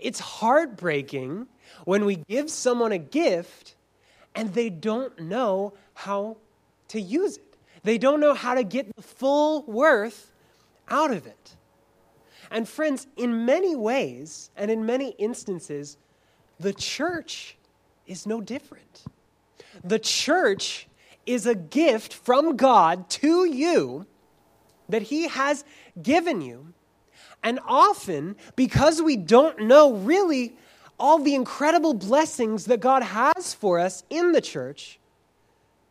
It's heartbreaking when we give someone a gift and they don't know how to use it. They don't know how to get the full worth out of it. And, friends, in many ways and in many instances, the church is no different. The church is a gift from God to you that He has given you. And often, because we don't know really all the incredible blessings that God has for us in the church,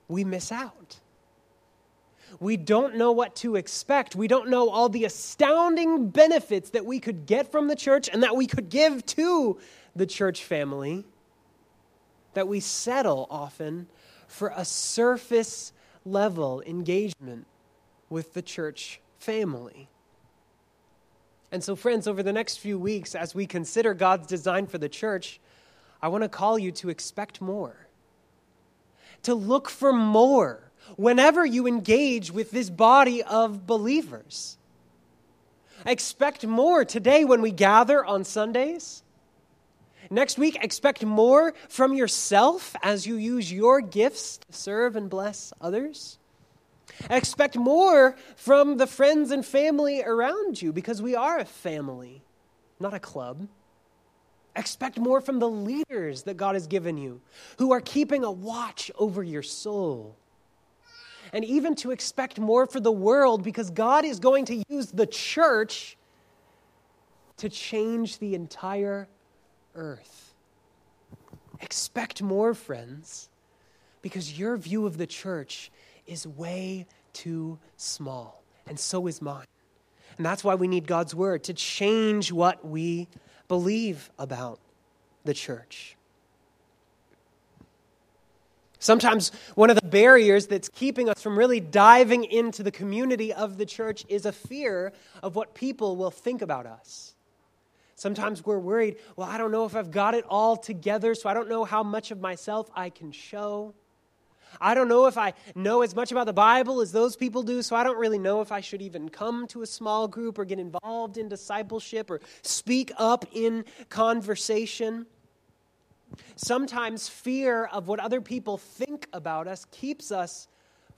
we miss out. We don't know what to expect. We don't know all the astounding benefits that we could get from the church and that we could give to the church family. That we settle often for a surface level engagement with the church family. And so, friends, over the next few weeks, as we consider God's design for the church, I want to call you to expect more, to look for more whenever you engage with this body of believers. Expect more today when we gather on Sundays. Next week, expect more from yourself as you use your gifts to serve and bless others. Expect more from the friends and family around you because we are a family, not a club. Expect more from the leaders that God has given you who are keeping a watch over your soul and even to expect more for the world because God is going to use the church to change the entire earth. Expect more, friends, because your view of the church is way too small, and so is mine. And that's why we need God's word to change what we believe about the church. Sometimes one of the barriers that's keeping us from really diving into the community of the church is a fear of what people will think about us. Sometimes we're worried, well, I don't know if I've got it all together, so I don't know how much of myself I can show. I don't know if I know as much about the Bible as those people do, so I don't really know if I should even come to a small group or get involved in discipleship or speak up in conversation. Sometimes fear of what other people think about us keeps us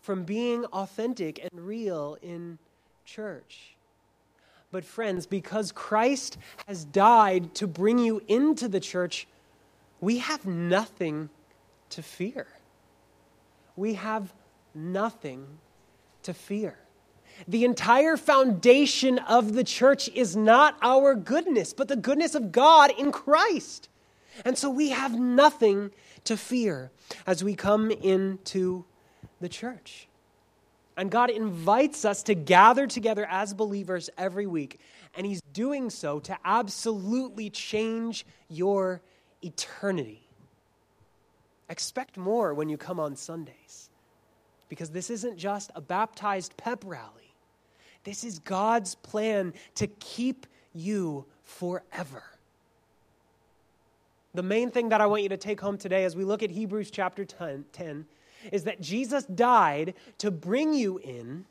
from being authentic and real in church. But, friends, because Christ has died to bring you into the church, we have nothing to fear. We have nothing to fear. The entire foundation of the church is not our goodness, but the goodness of God in Christ. And so we have nothing to fear as we come into the church. And God invites us to gather together as believers every week. And He's doing so to absolutely change your eternity. Expect more when you come on Sundays. Because this isn't just a baptized pep rally, this is God's plan to keep you forever. The main thing that I want you to take home today as we look at Hebrews chapter 10, 10 is that Jesus died to bring you in,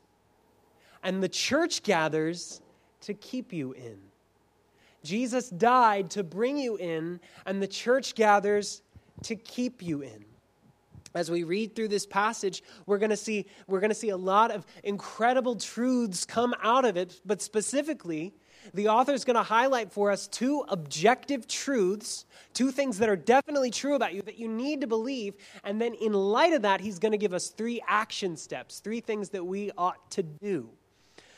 and the church gathers to keep you in. Jesus died to bring you in, and the church gathers to keep you in. As we read through this passage, we're going to see we're going to see a lot of incredible truths come out of it, but specifically, the author is going to highlight for us two objective truths, two things that are definitely true about you that you need to believe. And then, in light of that, he's going to give us three action steps, three things that we ought to do.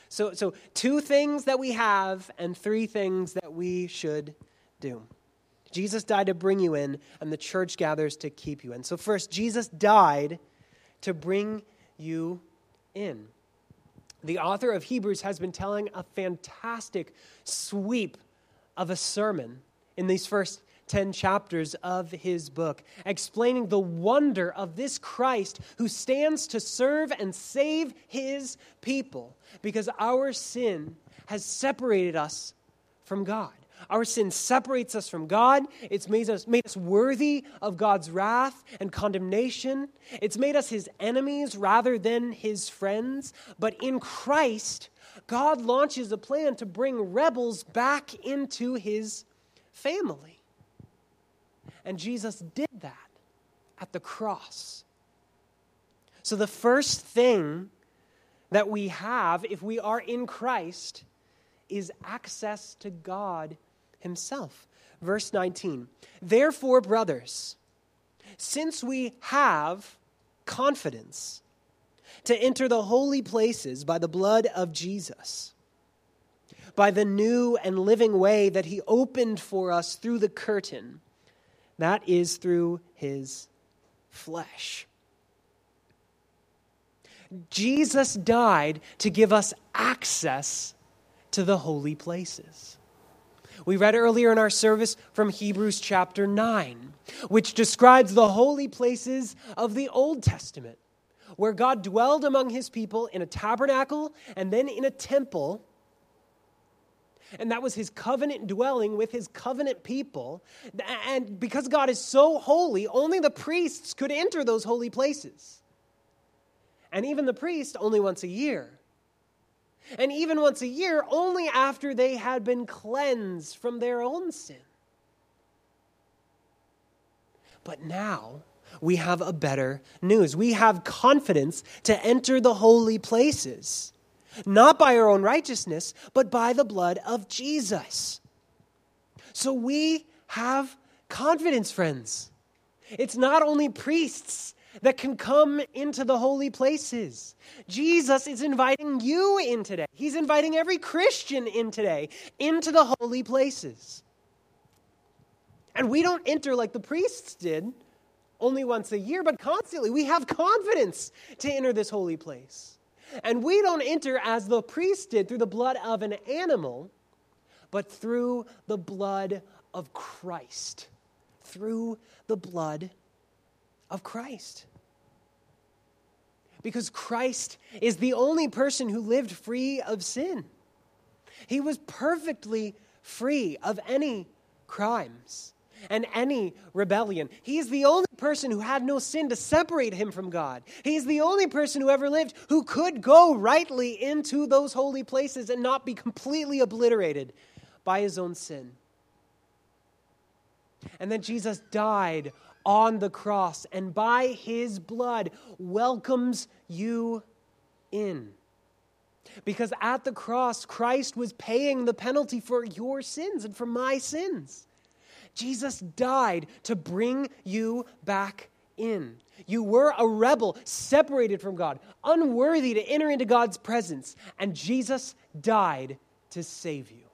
So, so two things that we have, and three things that we should do. Jesus died to bring you in, and the church gathers to keep you in. So, first, Jesus died to bring you in the author of Hebrews has been telling a fantastic sweep of a sermon in these first 10 chapters of his book, explaining the wonder of this Christ who stands to serve and save his people because our sin has separated us from God. Our sin separates us from God. It's made us, made us worthy of God's wrath and condemnation. It's made us his enemies rather than his friends. But in Christ, God launches a plan to bring rebels back into his family. And Jesus did that at the cross. So, the first thing that we have if we are in Christ is access to God Himself. Verse 19 Therefore, brothers, since we have confidence to enter the holy places by the blood of Jesus, by the new and living way that He opened for us through the curtain, that is through His flesh. Jesus died to give us access to the holy places. We read earlier in our service from Hebrews chapter 9, which describes the holy places of the Old Testament, where God dwelled among his people in a tabernacle and then in a temple. And that was his covenant dwelling with his covenant people. And because God is so holy, only the priests could enter those holy places. And even the priest only once a year. And even once a year, only after they had been cleansed from their own sin. But now we have a better news. We have confidence to enter the holy places, not by our own righteousness, but by the blood of Jesus. So we have confidence, friends. It's not only priests that can come into the holy places. Jesus is inviting you in today. He's inviting every Christian in today into the holy places. And we don't enter like the priests did only once a year, but constantly. We have confidence to enter this holy place. And we don't enter as the priest did through the blood of an animal, but through the blood of Christ. Through the blood of Christ. Because Christ is the only person who lived free of sin. He was perfectly free of any crimes and any rebellion. He is the only person who had no sin to separate him from God. He is the only person who ever lived who could go rightly into those holy places and not be completely obliterated by his own sin. And then Jesus died on the cross and by his blood welcomes you in. Because at the cross, Christ was paying the penalty for your sins and for my sins. Jesus died to bring you back in. You were a rebel, separated from God, unworthy to enter into God's presence, and Jesus died to save you.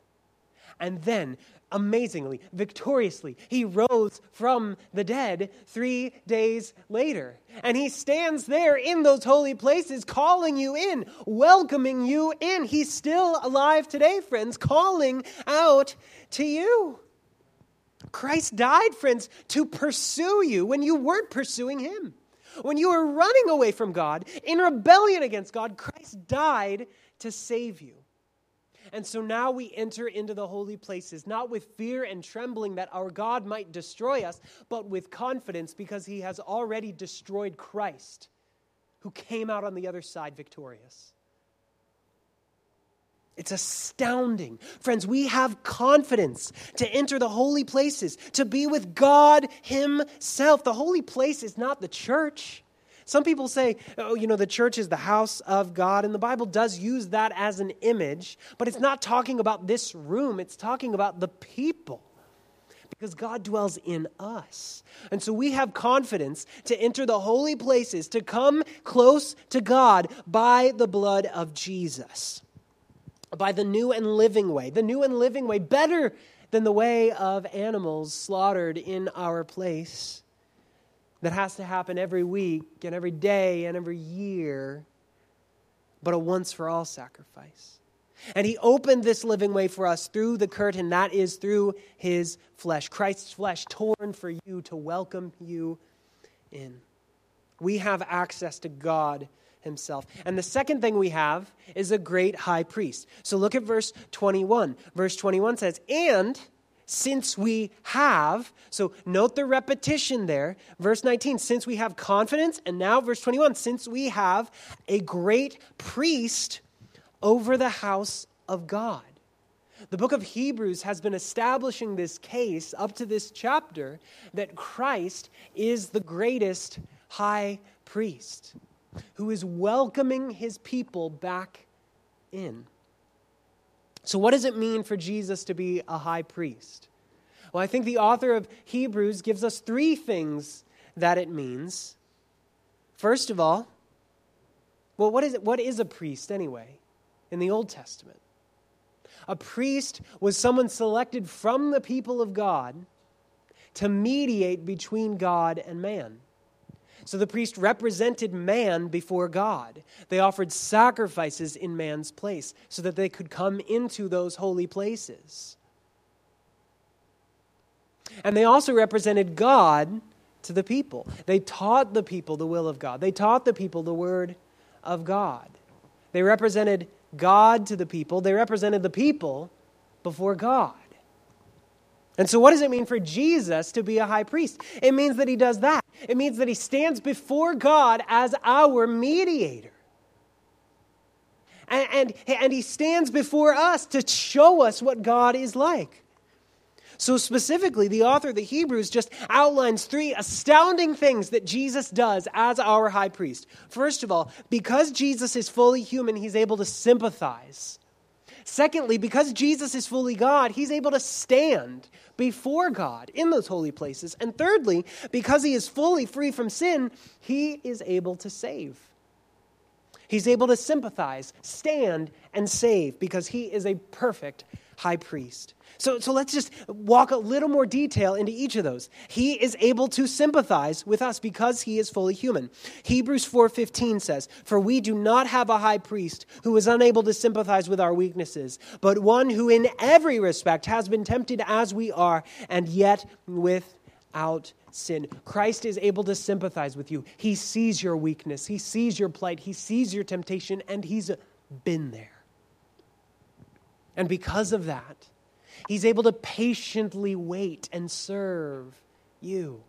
And then amazingly, victoriously. He rose from the dead three days later. And he stands there in those holy places, calling you in, welcoming you in. He's still alive today, friends, calling out to you. Christ died, friends, to pursue you when you weren't pursuing him. When you were running away from God, in rebellion against God, Christ died to save you. And so now we enter into the holy places, not with fear and trembling that our God might destroy us, but with confidence because he has already destroyed Christ, who came out on the other side victorious. It's astounding. Friends, we have confidence to enter the holy places, to be with God Himself. The holy place is not the church. Some people say, oh, you know, the church is the house of God, and the Bible does use that as an image, but it's not talking about this room, it's talking about the people. Because God dwells in us. And so we have confidence to enter the holy places, to come close to God by the blood of Jesus, by the new and living way. The new and living way, better than the way of animals slaughtered in our place that has to happen every week and every day and every year, but a once for all sacrifice. And he opened this living way for us through the curtain, that is, through his flesh, Christ's flesh, torn for you to welcome you in. We have access to God himself. And the second thing we have is a great high priest. So look at verse 21. Verse 21 says, And since we have, so note the repetition there. Verse 19, since we have confidence, and now verse 21, since we have a great priest over the house of God. The book of Hebrews has been establishing this case up to this chapter that Christ is the greatest high priest who is welcoming his people back in. So, what does it mean for Jesus to be a high priest? Well, I think the author of Hebrews gives us three things that it means. First of all, well, what is, it, what is a priest anyway in the Old Testament? A priest was someone selected from the people of God to mediate between God and man. So the priest represented man before God. They offered sacrifices in man's place so that they could come into those holy places. And they also represented God to the people. They taught the people the will of God, they taught the people the word of God. They represented God to the people, they represented the people before God. And so, what does it mean for Jesus to be a high priest? It means that he does that. It means that he stands before God as our mediator. And, and, and he stands before us to show us what God is like. So, specifically, the author of the Hebrews just outlines three astounding things that Jesus does as our high priest. First of all, because Jesus is fully human, he's able to sympathize. Secondly, because Jesus is fully God, he's able to stand before God in those holy places. And thirdly, because he is fully free from sin, he is able to save. He's able to sympathize, stand, and save because he is a perfect high priest. So, so let's just walk a little more detail into each of those. He is able to sympathize with us because he is fully human. Hebrews 4:15 says, "For we do not have a high priest who is unable to sympathize with our weaknesses, but one who in every respect has been tempted as we are, and yet without sin. Christ is able to sympathize with you. He sees your weakness, He sees your plight, He sees your temptation, and He's been there. And because of that, He's able to patiently wait and serve you.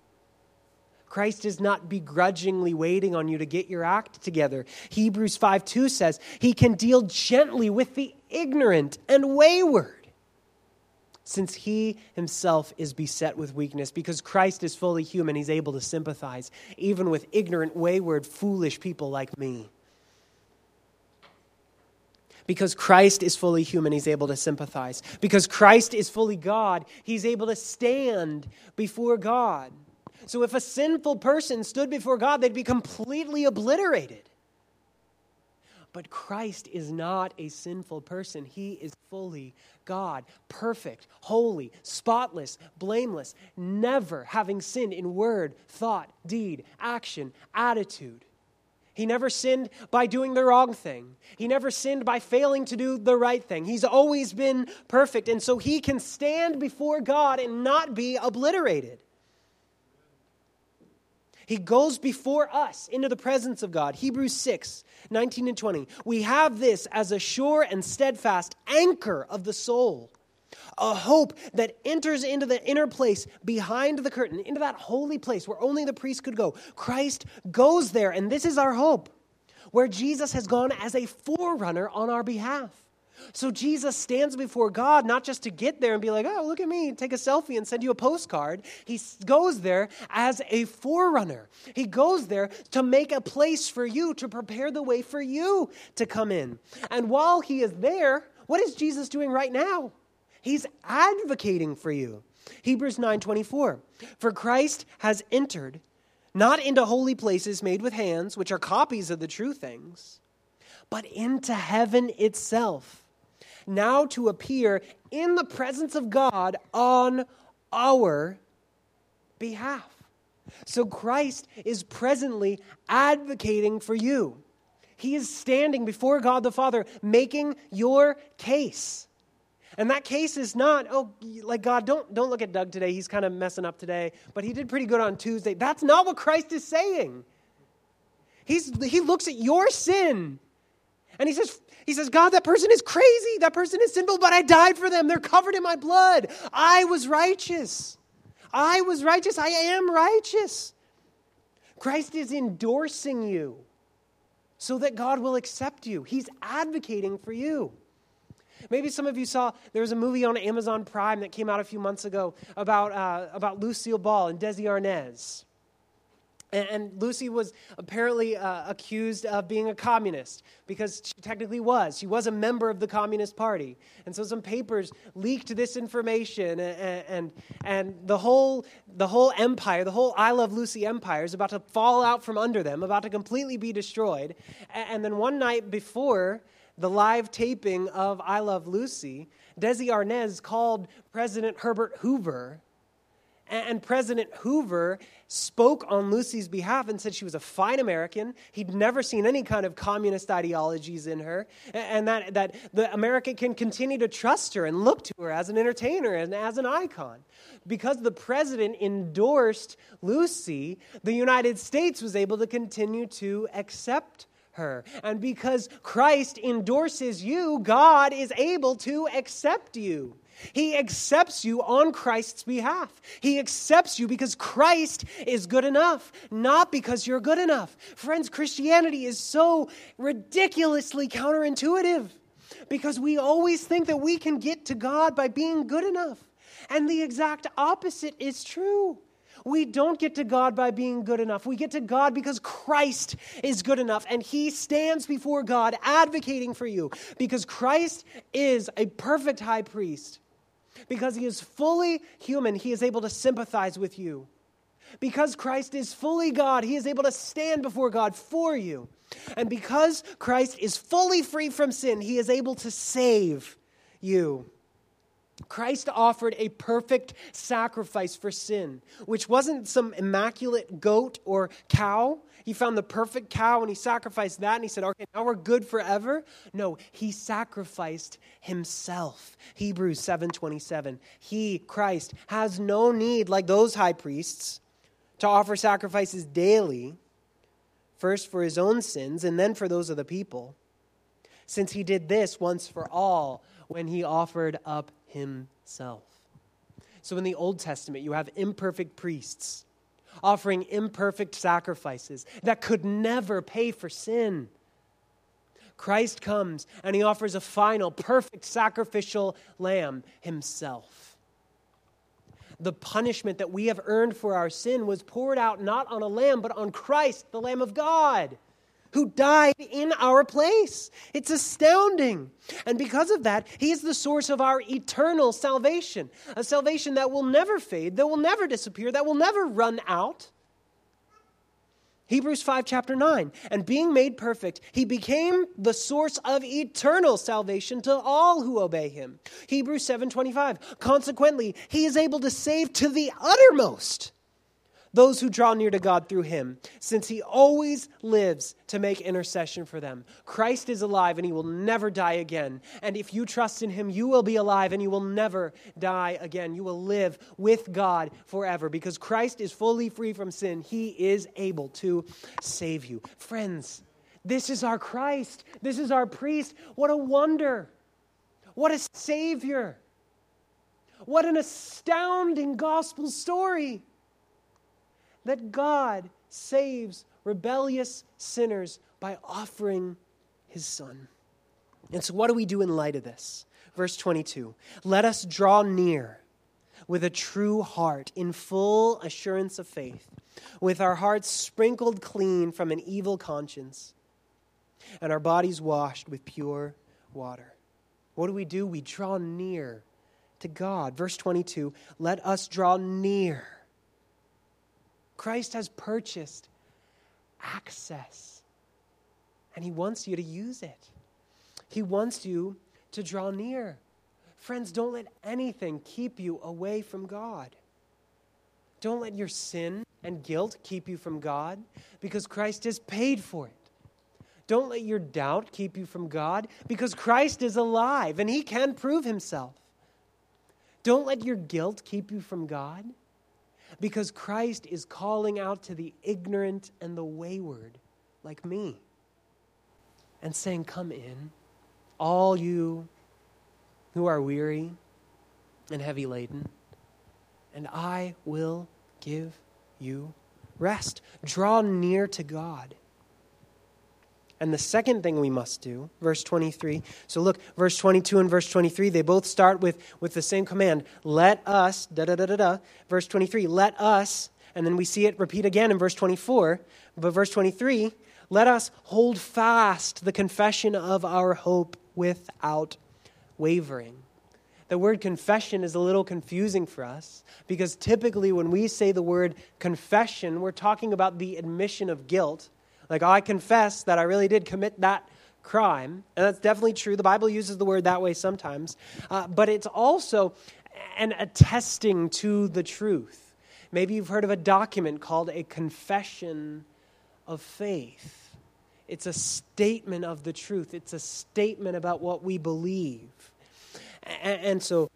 Christ is not begrudgingly waiting on you to get your act together. Hebrews 5 2 says, He can deal gently with the ignorant and wayward. Since he himself is beset with weakness, because Christ is fully human, he's able to sympathize even with ignorant, wayward, foolish people like me. Because Christ is fully human, he's able to sympathize. Because Christ is fully God, he's able to stand before God. So if a sinful person stood before God, they'd be completely obliterated. But Christ is not a sinful person. He is fully God, perfect, holy, spotless, blameless, never having sinned in word, thought, deed, action, attitude. He never sinned by doing the wrong thing. He never sinned by failing to do the right thing. He's always been perfect. And so he can stand before God and not be obliterated. He goes before us into the presence of God. Hebrews 6, 19 and 20. We have this as a sure and steadfast anchor of the soul a hope that enters into the inner place behind the curtain, into that holy place where only the priest could go. Christ goes there, and this is our hope, where Jesus has gone as a forerunner on our behalf. So Jesus stands before God not just to get there and be like, oh, look at me, take a selfie and send you a postcard. He goes there as a forerunner. He goes there to make a place for you, to prepare the way for you to come in. And while he is there, what is Jesus doing right now? He's advocating for you. Hebrews 9:24. For Christ has entered not into holy places made with hands, which are copies of the true things, but into heaven itself, now to appear in the presence of God on our behalf. So Christ is presently advocating for you. He is standing before God the Father, making your case. And that case is not, oh, like God, don't, don't look at Doug today. He's kind of messing up today, but he did pretty good on Tuesday. That's not what Christ is saying. He's, he looks at your sin and he says, he says, God, that person is crazy. That person is sinful, but I died for them. They're covered in my blood. I was righteous. I was righteous. I am righteous. Christ is endorsing you so that God will accept you. He's advocating for you. Maybe some of you saw there was a movie on Amazon Prime that came out a few months ago about, uh, about Lucille Ball and Desi Arnaz. And, Lucy was apparently uh, accused of being a communist because she technically was. She was a member of the Communist Party. And so some papers leaked this information, and, and, and the, whole, the whole empire, the whole I Love Lucy empire, is about to fall out from under them, about to completely be destroyed. And then one night before the live taping of I Love Lucy, Desi Arnaz called President Herbert Hoover and President Hoover spoke on Lucy's behalf and said she was a fine American. He'd never seen any kind of communist ideologies in her, and that, that the America can continue to trust her and look to her as an entertainer and as an icon. Because the president endorsed Lucy, the United States was able to continue to accept her. And because Christ endorses you, God is able to accept you. He accepts you on Christ's behalf. He accepts you because Christ is good enough, not because you're good enough. Friends, Christianity is so ridiculously counterintuitive because we always think that we can get to God by being good enough. And the exact opposite is true. We don't get to God by being good enough. We get to God because Christ is good enough and He stands before God advocating for you because Christ is a perfect high priest because he is fully human, he is able to sympathize with you. Because Christ is fully God, he is able to stand before God for you. And because Christ is fully free from sin, he is able to save you. Christ offered a perfect sacrifice for sin, which wasn't some immaculate goat or cow. He found the perfect cow and he sacrificed that and he said, okay, now we're good forever. No, he sacrificed himself. Hebrews 7:27. He, Christ, has no need, like those high priests, to offer sacrifices daily, first for his own sins and then for those of the people, since he did this once for all when he offered up himself. So in the Old Testament, you have imperfect priests offering imperfect sacrifices that could never pay for sin. Christ comes and he offers a final, perfect sacrificial lamb himself. The punishment that we have earned for our sin was poured out not on a lamb, but on Christ, the Lamb of God who died in our place. It's astounding. And because of that, He is the source of our eternal salvation, a salvation that will never fade, that will never disappear, that will never run out. Hebrews 5, chapter 9. And being made perfect, he became the source of eternal salvation to all who obey him. Hebrews 7, 25. Consequently, he is able to save to the uttermost those who draw near to God through him, since he always lives to make intercession for them. Christ is alive and he will never die again. And if you trust in him, you will be alive and you will never die again. You will live with God forever because Christ is fully free from sin. He is able to save you. Friends, this is our Christ. This is our priest. What a wonder. What a savior. What an astounding gospel story that God saves rebellious sinners by offering his son. And so, what do we do in light of this? Verse 22 Let us draw near with a true heart, in full assurance of faith, with our hearts sprinkled clean from an evil conscience, and our bodies washed with pure water. What do we do? We draw near to God. Verse 22 Let us draw near Christ has purchased access, and He wants you to use it. He wants you to draw near. Friends, don't let anything keep you away from God. Don't let your sin and guilt keep you from God because Christ has paid for it. Don't let your doubt keep you from God because Christ is alive and he can prove himself. Don't let your guilt keep you from God because Christ is calling out to the ignorant and the wayward, like me, and saying, Come in, all you who are weary and heavy laden, and I will give you rest. Draw near to God. And the second thing we must do, verse 23. So look, verse 22 and verse 23, they both start with, with the same command. Let us, da da da da da. Verse 23, let us, and then we see it repeat again in verse 24. But verse 23, let us hold fast the confession of our hope without wavering. The word confession is a little confusing for us because typically when we say the word confession, we're talking about the admission of guilt like, I confess that I really did commit that crime. And that's definitely true. The Bible uses the word that way sometimes. Uh, but it's also an attesting to the truth. Maybe you've heard of a document called a confession of faith. It's a statement of the truth, it's a statement about what we believe. And, and so,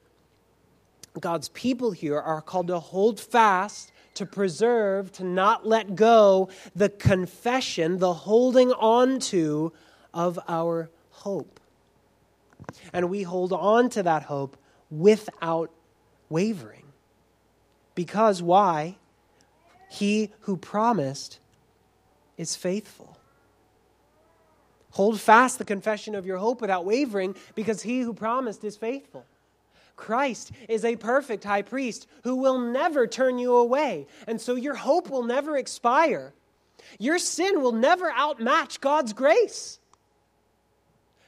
God's people here are called to hold fast to preserve, to not let go the confession, the holding on to of our hope. And we hold on to that hope without wavering. Because why? He who promised is faithful. Hold fast the confession of your hope without wavering, because he who promised is faithful. Christ is a perfect high priest who will never turn you away. And so your hope will never expire. Your sin will never outmatch God's grace.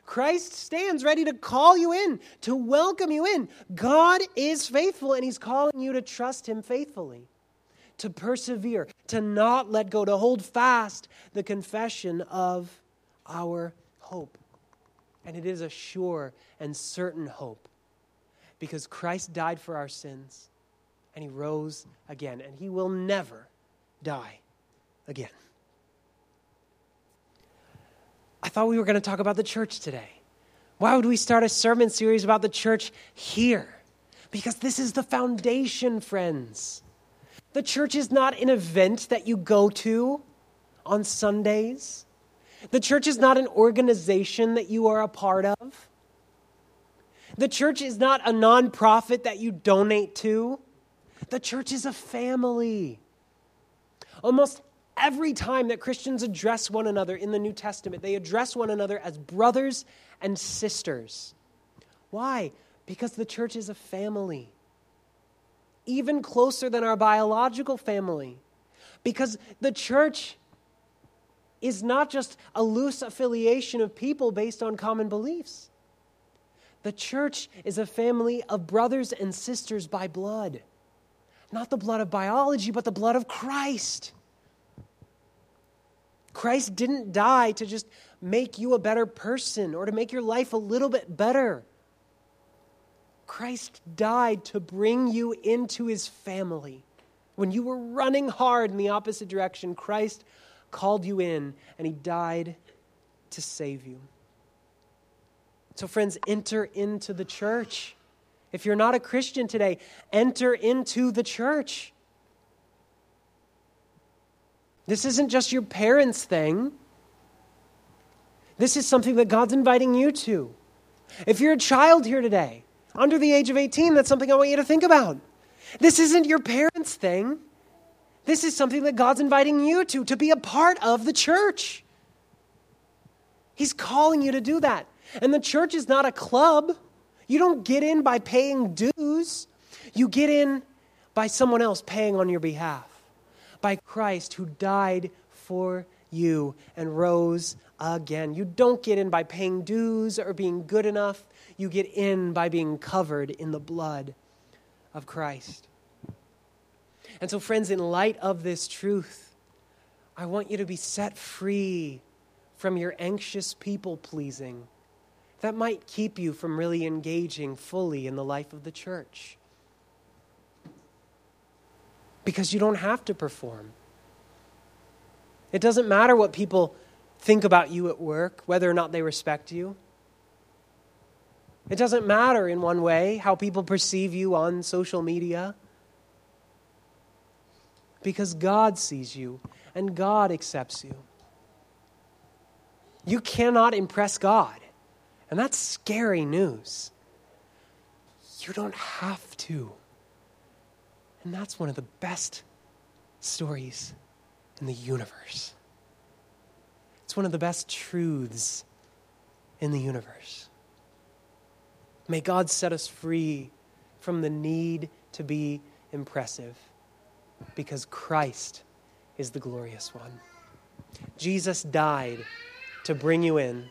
Christ stands ready to call you in, to welcome you in. God is faithful, and He's calling you to trust Him faithfully, to persevere, to not let go, to hold fast the confession of our hope. And it is a sure and certain hope because Christ died for our sins and he rose again, and he will never die again. I thought we were going to talk about the church today. Why would we start a sermon series about the church here? Because this is the foundation, friends. The church is not an event that you go to on Sundays. The church is not an organization that you are a part of. The church is not a nonprofit that you donate to, the church is a family. Almost every time that Christians address one another in the New Testament, they address one another as brothers and sisters. Why? Because the church is a family, even closer than our biological family. Because the church is not just a loose affiliation of people based on common beliefs. The church is a family of brothers and sisters by blood. Not the blood of biology, but the blood of Christ. Christ didn't die to just make you a better person or to make your life a little bit better. Christ died to bring you into his family. When you were running hard in the opposite direction, Christ called you in and he died to save you. So, friends, enter into the church. If you're not a Christian today, enter into the church. This isn't just your parents' thing. This is something that God's inviting you to. If you're a child here today, under the age of 18, that's something I want you to think about. This isn't your parents' thing. This is something that God's inviting you to, to be a part of the church. He's calling you to do that. And the church is not a club. You don't get in by paying dues, you get in by someone else paying on your behalf, by Christ who died for you and rose again. You don't get in by paying dues or being good enough. You get in by being covered in the blood of Christ. And so, friends, in light of this truth, I want you to be set free from your anxious people pleasing that might keep you from really engaging fully in the life of the church. Because you don't have to perform. It doesn't matter what people think about you at work, whether or not they respect you. It doesn't matter in one way how people perceive you on social media. Because God sees you and God accepts you. You cannot impress God. And that's scary news. You don't have to. And that's one of the best stories in the universe. It's one of the best truths in the universe. May God set us free from the need to be impressive because Christ is the glorious one. Jesus died to bring you in,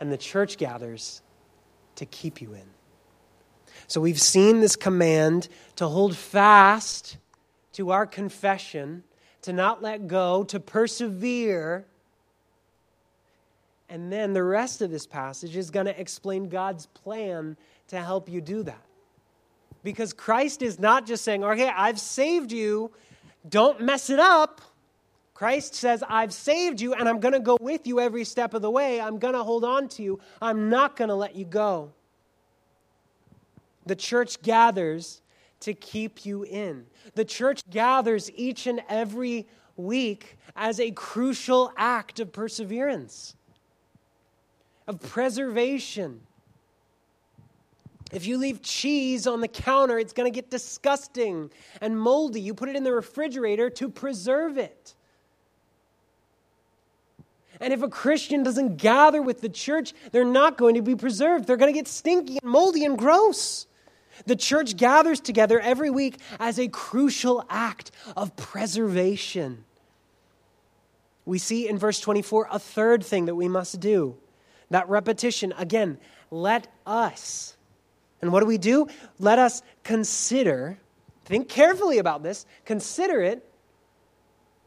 and the church gathers to keep you in. So we've seen this command to hold fast to our confession, to not let go, to persevere. And then the rest of this passage is going to explain God's plan to help you do that. Because Christ is not just saying, okay, I've saved you, don't mess it up. Christ says, I've saved you and I'm going to go with you every step of the way. I'm going to hold on to you. I'm not going to let you go. The church gathers to keep you in. The church gathers each and every week as a crucial act of perseverance, of preservation. If you leave cheese on the counter, it's going to get disgusting and moldy. You put it in the refrigerator to preserve it. And if a Christian doesn't gather with the church, they're not going to be preserved. They're going to get stinky and moldy and gross. The church gathers together every week as a crucial act of preservation. We see in verse 24 a third thing that we must do. That repetition, again, let us. And what do we do? Let us consider, think carefully about this, consider it.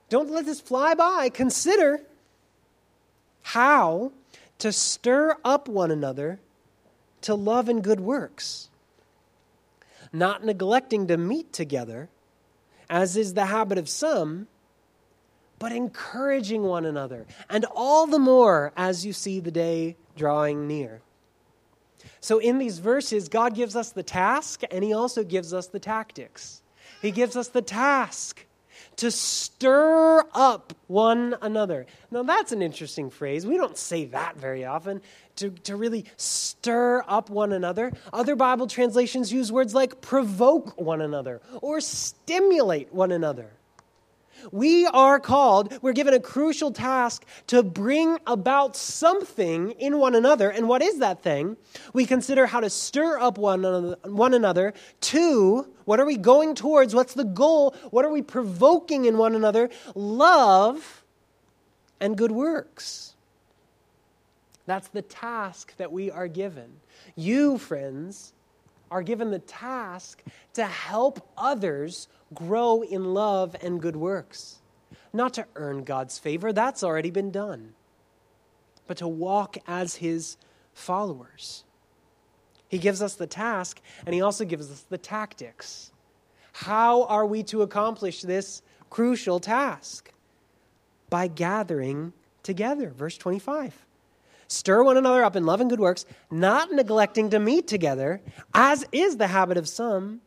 Don't let this fly by. Consider how to stir up one another to love and good works not neglecting to meet together, as is the habit of some, but encouraging one another, and all the more as you see the day drawing near. So, in these verses, God gives us the task and He also gives us the tactics. He gives us the task to stir up one another. Now, that's an interesting phrase. We don't say that very often, to, to really stir up one another. Other Bible translations use words like provoke one another or stimulate one another. We are called, we're given a crucial task to bring about something in one another. And what is that thing? We consider how to stir up one another, one another to what are we going towards? What's the goal? What are we provoking in one another? Love and good works. That's the task that we are given. You, friends, are given the task to help others grow in love and good works. Not to earn God's favor, that's already been done, but to walk as His followers. He gives us the task, and He also gives us the tactics. How are we to accomplish this crucial task? By gathering together. Verse 25. Stir one another up in love and good works, not neglecting to meet together, as is the habit of some,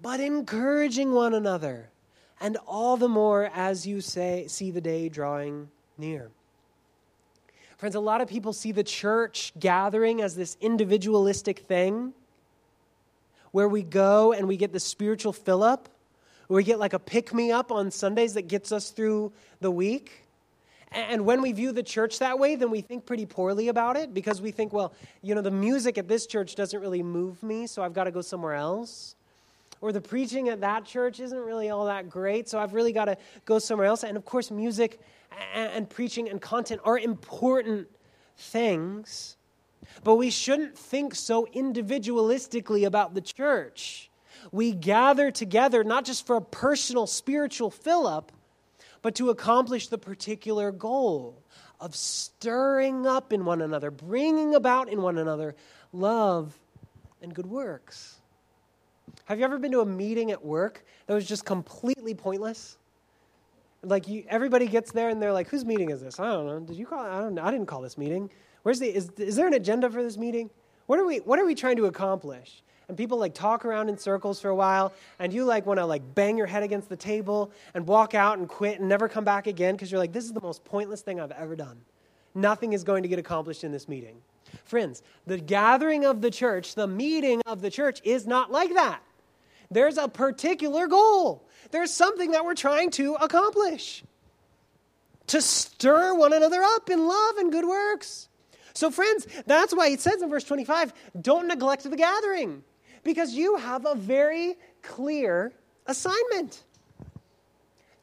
but encouraging one another, and all the more as you say, see the day drawing near. Friends, a lot of people see the church gathering as this individualistic thing where we go and we get the spiritual fill up, where we get like a pick me up on Sundays that gets us through the week. And when we view the church that way, then we think pretty poorly about it because we think, well, you know, the music at this church doesn't really move me, so I've got to go somewhere else. Or the preaching at that church isn't really all that great, so I've really got to go somewhere else. And of course, music and preaching and content are important things, but we shouldn't think so individualistically about the church. We gather together not just for a personal spiritual fill up but to accomplish the particular goal of stirring up in one another, bringing about in one another love and good works. Have you ever been to a meeting at work that was just completely pointless? Like you, everybody gets there and they're like, "Whose meeting is this?" I don't know. Did you call? I don't. know. I didn't call this meeting. Where's the? Is, is there an agenda for this meeting? What are we? What are we trying to accomplish? And people like talk around in circles for a while and you like want to like bang your head against the table and walk out and quit and never come back again because you're like this is the most pointless thing i've ever done. Nothing is going to get accomplished in this meeting. Friends the gathering of the church the meeting of the church is not like that. There's a particular goal. There's something that we're trying to accomplish. To stir one another up in love and good works. So, friends, that's why it says in verse 25 don't neglect the gathering, because you have a very clear assignment.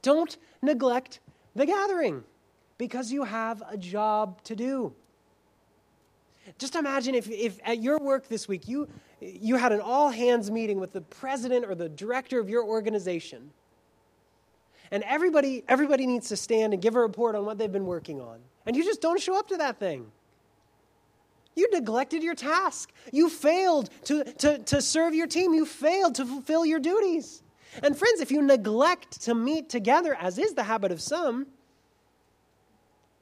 Don't neglect the gathering, because you have a job to do. Just imagine if, if at your work this week you, you had an all hands meeting with the president or the director of your organization. And everybody, everybody needs to stand and give a report on what they've been working on. And you just don't show up to that thing. You neglected your task. You failed to, to, to serve your team. You failed to fulfill your duties. And friends, if you neglect to meet together, as is the habit of some,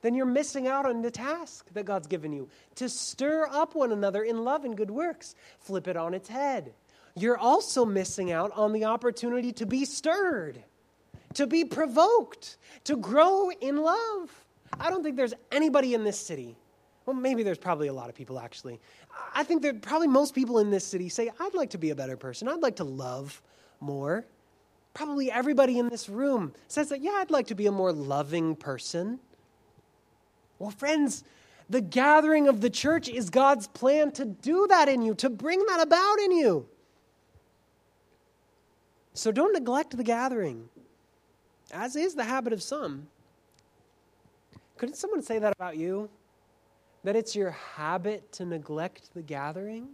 then you're missing out on the task that God's given you to stir up one another in love and good works. Flip it on its head. You're also missing out on the opportunity to be stirred, to be provoked, to grow in love. I don't think there's anybody in this city. Well, maybe there's probably a lot of people actually. I think that probably most people in this city say, I'd like to be a better person. I'd like to love more. Probably everybody in this room says that, yeah, I'd like to be a more loving person. Well, friends, the gathering of the church is God's plan to do that in you, to bring that about in you. So don't neglect the gathering, as is the habit of some. Couldn't someone say that about you? That it's your habit to neglect the gathering?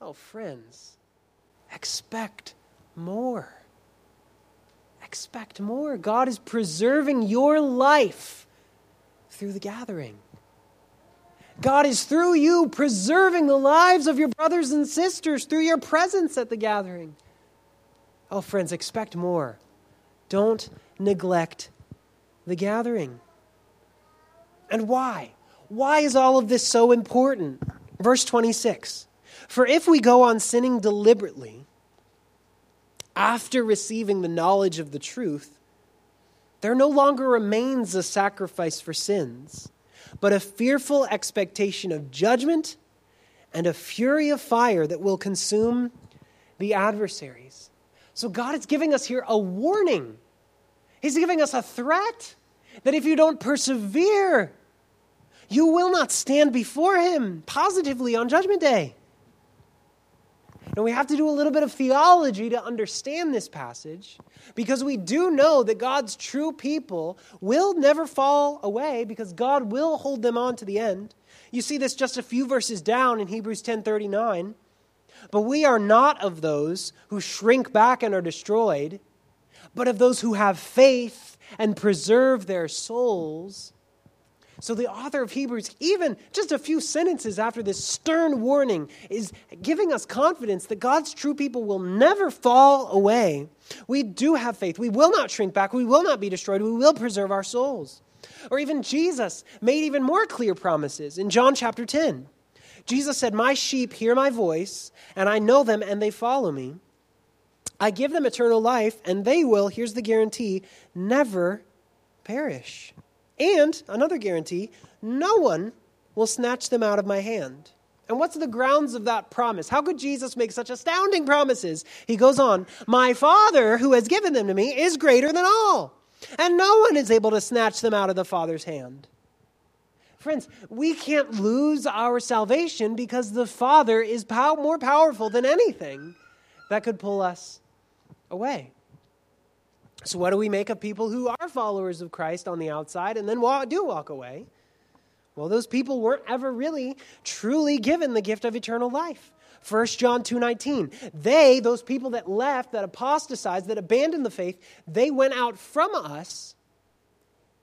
Oh, friends, expect more. Expect more. God is preserving your life through the gathering. God is through you preserving the lives of your brothers and sisters through your presence at the gathering. Oh, friends, expect more. Don't neglect the gathering. And why? Why is all of this so important? Verse 26 For if we go on sinning deliberately after receiving the knowledge of the truth, there no longer remains a sacrifice for sins, but a fearful expectation of judgment and a fury of fire that will consume the adversaries. So God is giving us here a warning. He's giving us a threat that if you don't persevere, you will not stand before Him positively on Judgment Day. And we have to do a little bit of theology to understand this passage because we do know that God's true people will never fall away because God will hold them on to the end. You see this just a few verses down in Hebrews 10:39. But we are not of those who shrink back and are destroyed, but of those who have faith and preserve their souls. So, the author of Hebrews, even just a few sentences after this stern warning, is giving us confidence that God's true people will never fall away. We do have faith. We will not shrink back. We will not be destroyed. We will preserve our souls. Or even Jesus made even more clear promises in John chapter 10. Jesus said, My sheep hear my voice, and I know them, and they follow me. I give them eternal life, and they will, here's the guarantee, never perish. And another guarantee no one will snatch them out of my hand. And what's the grounds of that promise? How could Jesus make such astounding promises? He goes on, My Father, who has given them to me, is greater than all, and no one is able to snatch them out of the Father's hand. Friends, we can't lose our salvation because the Father is pow- more powerful than anything that could pull us away. So, what do we make of people who are followers of Christ on the outside and then do walk away? Well, those people weren't ever really truly given the gift of eternal life. 1 John 2:19. They, those people that left, that apostatized, that abandoned the faith, they went out from us,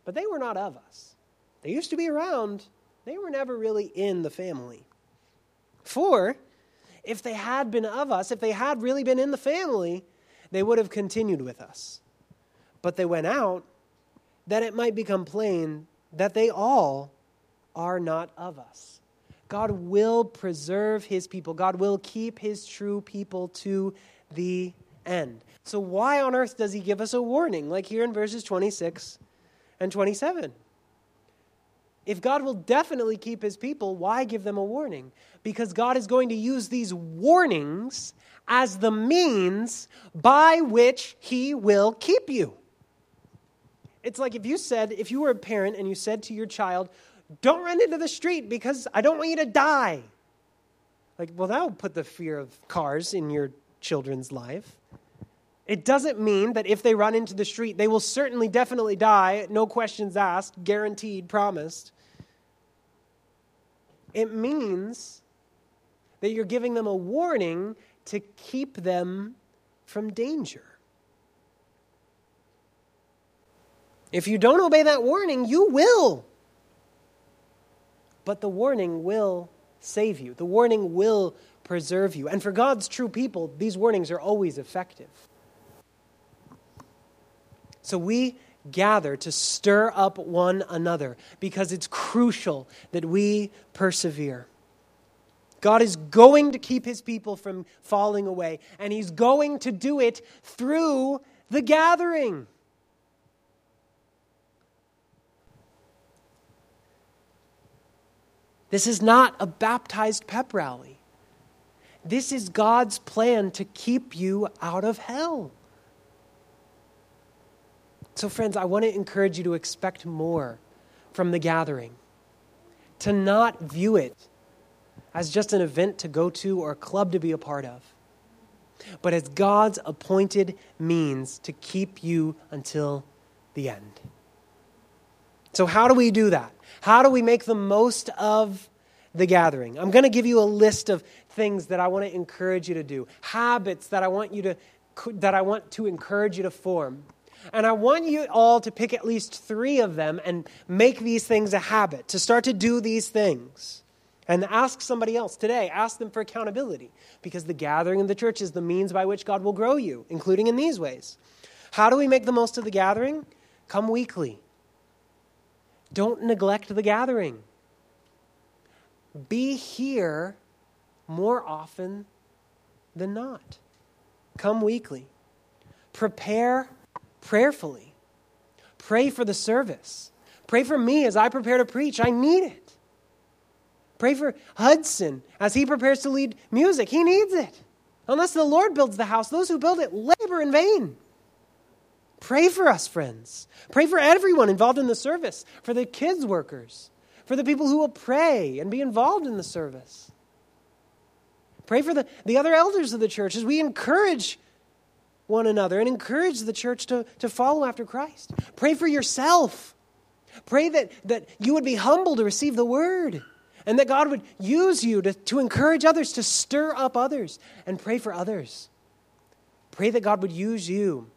but they were not of us. They used to be around, they were never really in the family. For if they had been of us, if they had really been in the family, they would have continued with us but they went out, that it might become plain that they all are not of us. God will preserve his people, God will keep his true people to the end. So, why on earth does he give us a warning, like here in verses 26 and 27? If God will definitely keep his people, why give them a warning? Because God is going to use these warnings as the means by which he will keep you. It's like if you said, if you were a parent and you said to your child, don't run into the street because I don't want you to die. Like, well, that would put the fear of cars in your children's life. It doesn't mean that if they run into the street, they will certainly, definitely die, no questions asked, guaranteed, promised. It means that you're giving them a warning to keep them from danger. If you don't obey that warning, you will. But the warning will save you, the warning will preserve you. And for God's true people, these warnings are always effective. So we gather to stir up one another because it's crucial that we persevere. God is going to keep his people from falling away, and he's going to do it through the gathering. This is not a baptized pep rally. This is God's plan to keep you out of hell. So, friends, I want to encourage you to expect more from the gathering, to not view it as just an event to go to or a club to be a part of, but as God's appointed means to keep you until the end. So, how do we do that? How do we make the most of the gathering? I'm going to give you a list of things that I want to encourage you to do, habits that I want you to that I want to encourage you to form. And I want you all to pick at least 3 of them and make these things a habit, to start to do these things. And ask somebody else today, ask them for accountability because the gathering of the church is the means by which God will grow you, including in these ways. How do we make the most of the gathering? Come weekly. Don't neglect the gathering. Be here more often than not. Come weekly. Prepare prayerfully. Pray for the service. Pray for me as I prepare to preach. I need it. Pray for Hudson as he prepares to lead music. He needs it. Unless the Lord builds the house, those who build it labor in vain. Pray for us, friends. Pray for everyone involved in the service, for the kids' workers, for the people who will pray and be involved in the service. Pray for the, the other elders of the church as we encourage one another and encourage the church to, to follow after Christ. Pray for yourself. Pray that, that you would be humble to receive the word and that God would use you to, to encourage others, to stir up others, and pray for others. Pray that God would use you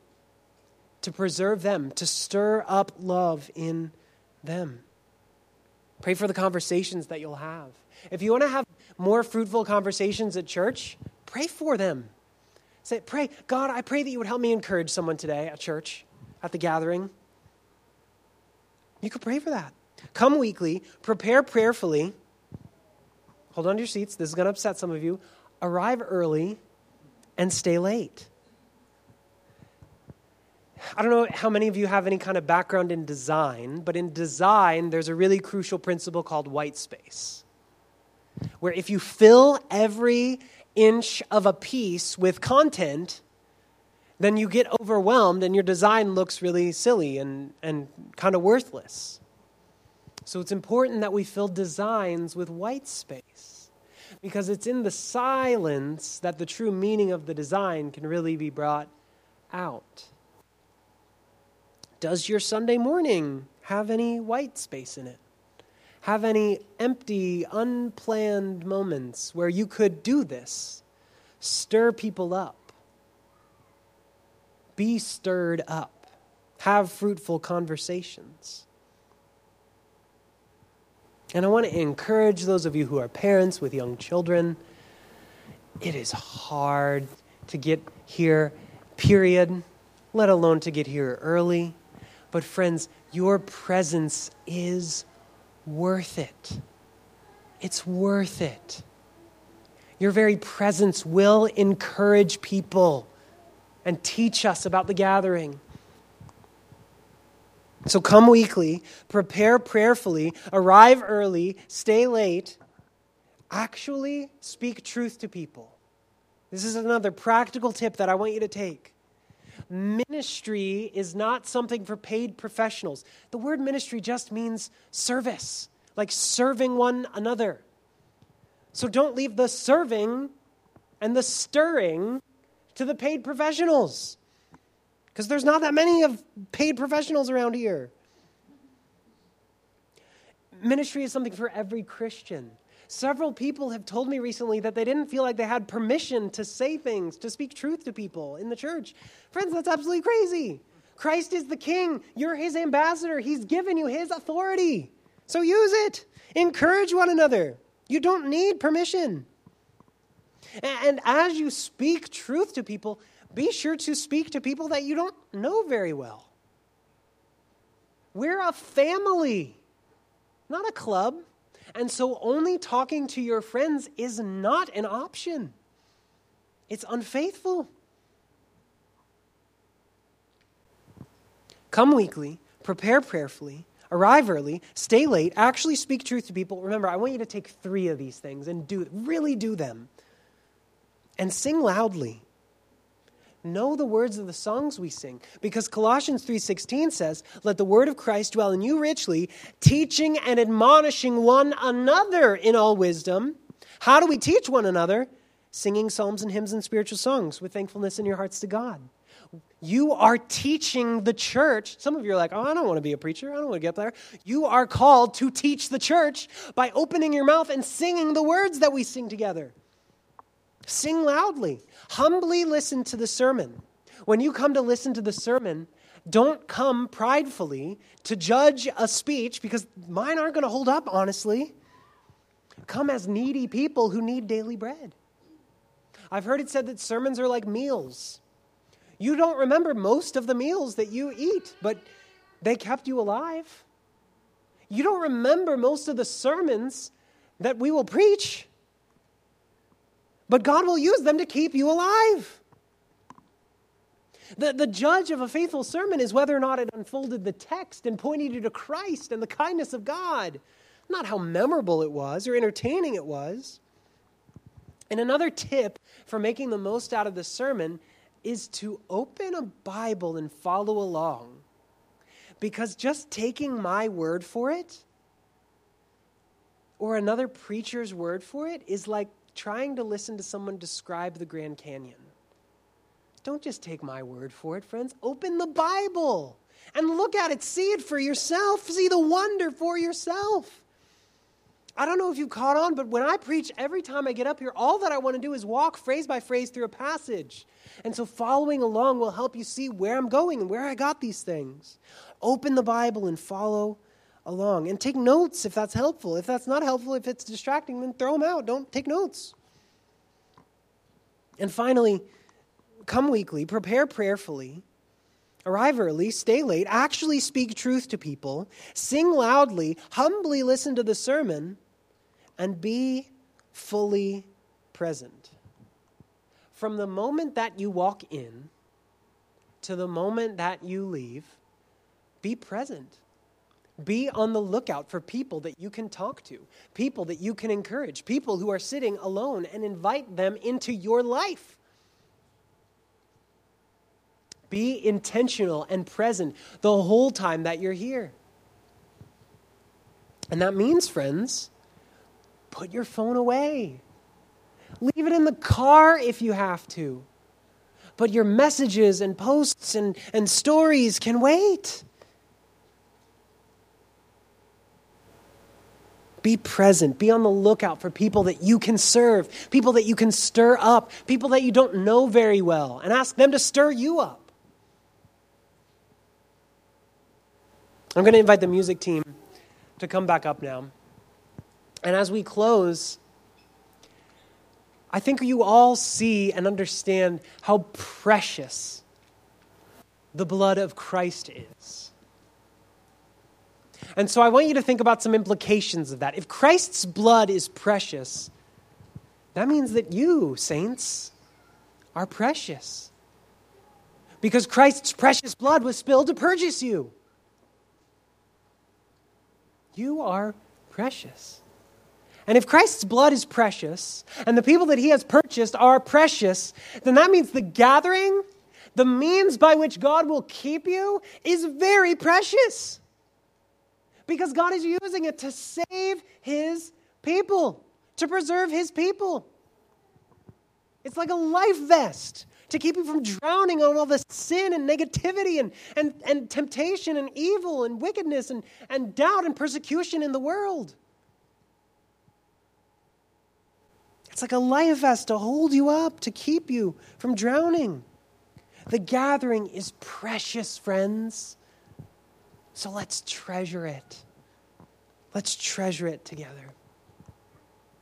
to preserve them, to stir up love in them. Pray for the conversations that you'll have. If you want to have more fruitful conversations at church, pray for them. Say, pray, God, I pray that you would help me encourage someone today at church, at the gathering. You could pray for that. Come weekly, prepare prayerfully hold on to your seats. This is going to upset some of you. Arrive early and stay late. I don't know how many of you have any kind of background in design, but in design, there's a really crucial principle called white space. Where if you fill every inch of a piece with content, then you get overwhelmed and your design looks really silly and, and kind of worthless. So it's important that we fill designs with white space because it's in the silence that the true meaning of the design can really be brought out. Does your Sunday morning have any white space in it? Have any empty, unplanned moments where you could do this? Stir people up. Be stirred up. Have fruitful conversations. And I want to encourage those of you who are parents with young children. It is hard to get here, period, let alone to get here early. But, friends, your presence is worth it. It's worth it. Your very presence will encourage people and teach us about the gathering. So come weekly, prepare prayerfully, arrive early, stay late. Actually, speak truth to people. This is another practical tip that I want you to take. Ministry is not something for paid professionals. The word ministry just means service, like serving one another. So don't leave the serving and the stirring to the paid professionals. Because there's not that many of paid professionals around here. Ministry is something for every Christian. Several people have told me recently that they didn't feel like they had permission to say things, to speak truth to people in the church. Friends, that's absolutely crazy. Christ is the king. You're his ambassador. He's given you his authority. So use it. Encourage one another. You don't need permission. And as you speak truth to people, be sure to speak to people that you don't know very well. We're a family, not a club. And so only talking to your friends is not an option, it's unfaithful. Come weekly, prepare prayerfully, arrive early, stay late, actually speak truth to people. Remember, I want you to take three of these things and do really do them. And sing loudly know the words of the songs we sing because colossians 3.16 says let the word of christ dwell in you richly teaching and admonishing one another in all wisdom how do we teach one another singing psalms and hymns and spiritual songs with thankfulness in your hearts to god you are teaching the church. Some of you are like, oh, I don't want to be a preacher. I don't want to get there. You are called to teach the church by opening your mouth and singing the words that we sing together. Sing loudly. Humbly listen to the sermon. When you come to listen to the sermon, don't come pridefully to judge a speech because mine aren't going to hold up, honestly. Come as needy people who need daily bread. I've heard it said that sermons are like meals. You don't remember most of the meals that you eat, but they kept you alive. You don't remember most of the sermons that we will preach, but God will use them to keep you alive. The, the judge of a faithful sermon is whether or not it unfolded the text and pointed you to Christ and the kindness of God, not how memorable it was or entertaining it was. And another tip for making the most out of the sermon is to open a Bible and follow along. Because just taking my word for it or another preacher's word for it is like trying to listen to someone describe the Grand Canyon. Don't just take my word for it, friends. Open the Bible and look at it. See it for yourself. See the wonder for yourself. I don't know if you caught on, but when I preach, every time I get up here, all that I want to do is walk phrase by phrase through a passage. And so following along will help you see where I'm going and where I got these things. Open the Bible and follow along. And take notes if that's helpful. If that's not helpful, if it's distracting, then throw them out. Don't take notes. And finally, come weekly, prepare prayerfully, arrive early, stay late, actually speak truth to people, sing loudly, humbly listen to the sermon, and be fully present. From the moment that you walk in to the moment that you leave, be present. Be on the lookout for people that you can talk to, people that you can encourage, people who are sitting alone, and invite them into your life. Be intentional and present the whole time that you're here. And that means, friends, put your phone away. Leave it in the car if you have to. But your messages and posts and, and stories can wait. Be present. Be on the lookout for people that you can serve, people that you can stir up, people that you don't know very well, and ask them to stir you up. I'm going to invite the music team to come back up now. And as we close, I think you all see and understand how precious the blood of Christ is. And so I want you to think about some implications of that. If Christ's blood is precious, that means that you, saints, are precious. Because Christ's precious blood was spilled to purchase you. You are precious. And if Christ's blood is precious, and the people that he has purchased are precious, then that means the gathering the means by which God will keep you is very precious because God is using it to save his people, to preserve his people. It's like a life vest to keep you from drowning on all the sin and negativity and, and, and temptation and evil and wickedness and, and doubt and persecution in the world. It's like a life vest to hold you up, to keep you from drowning. The gathering is precious, friends. So let's treasure it. Let's treasure it together.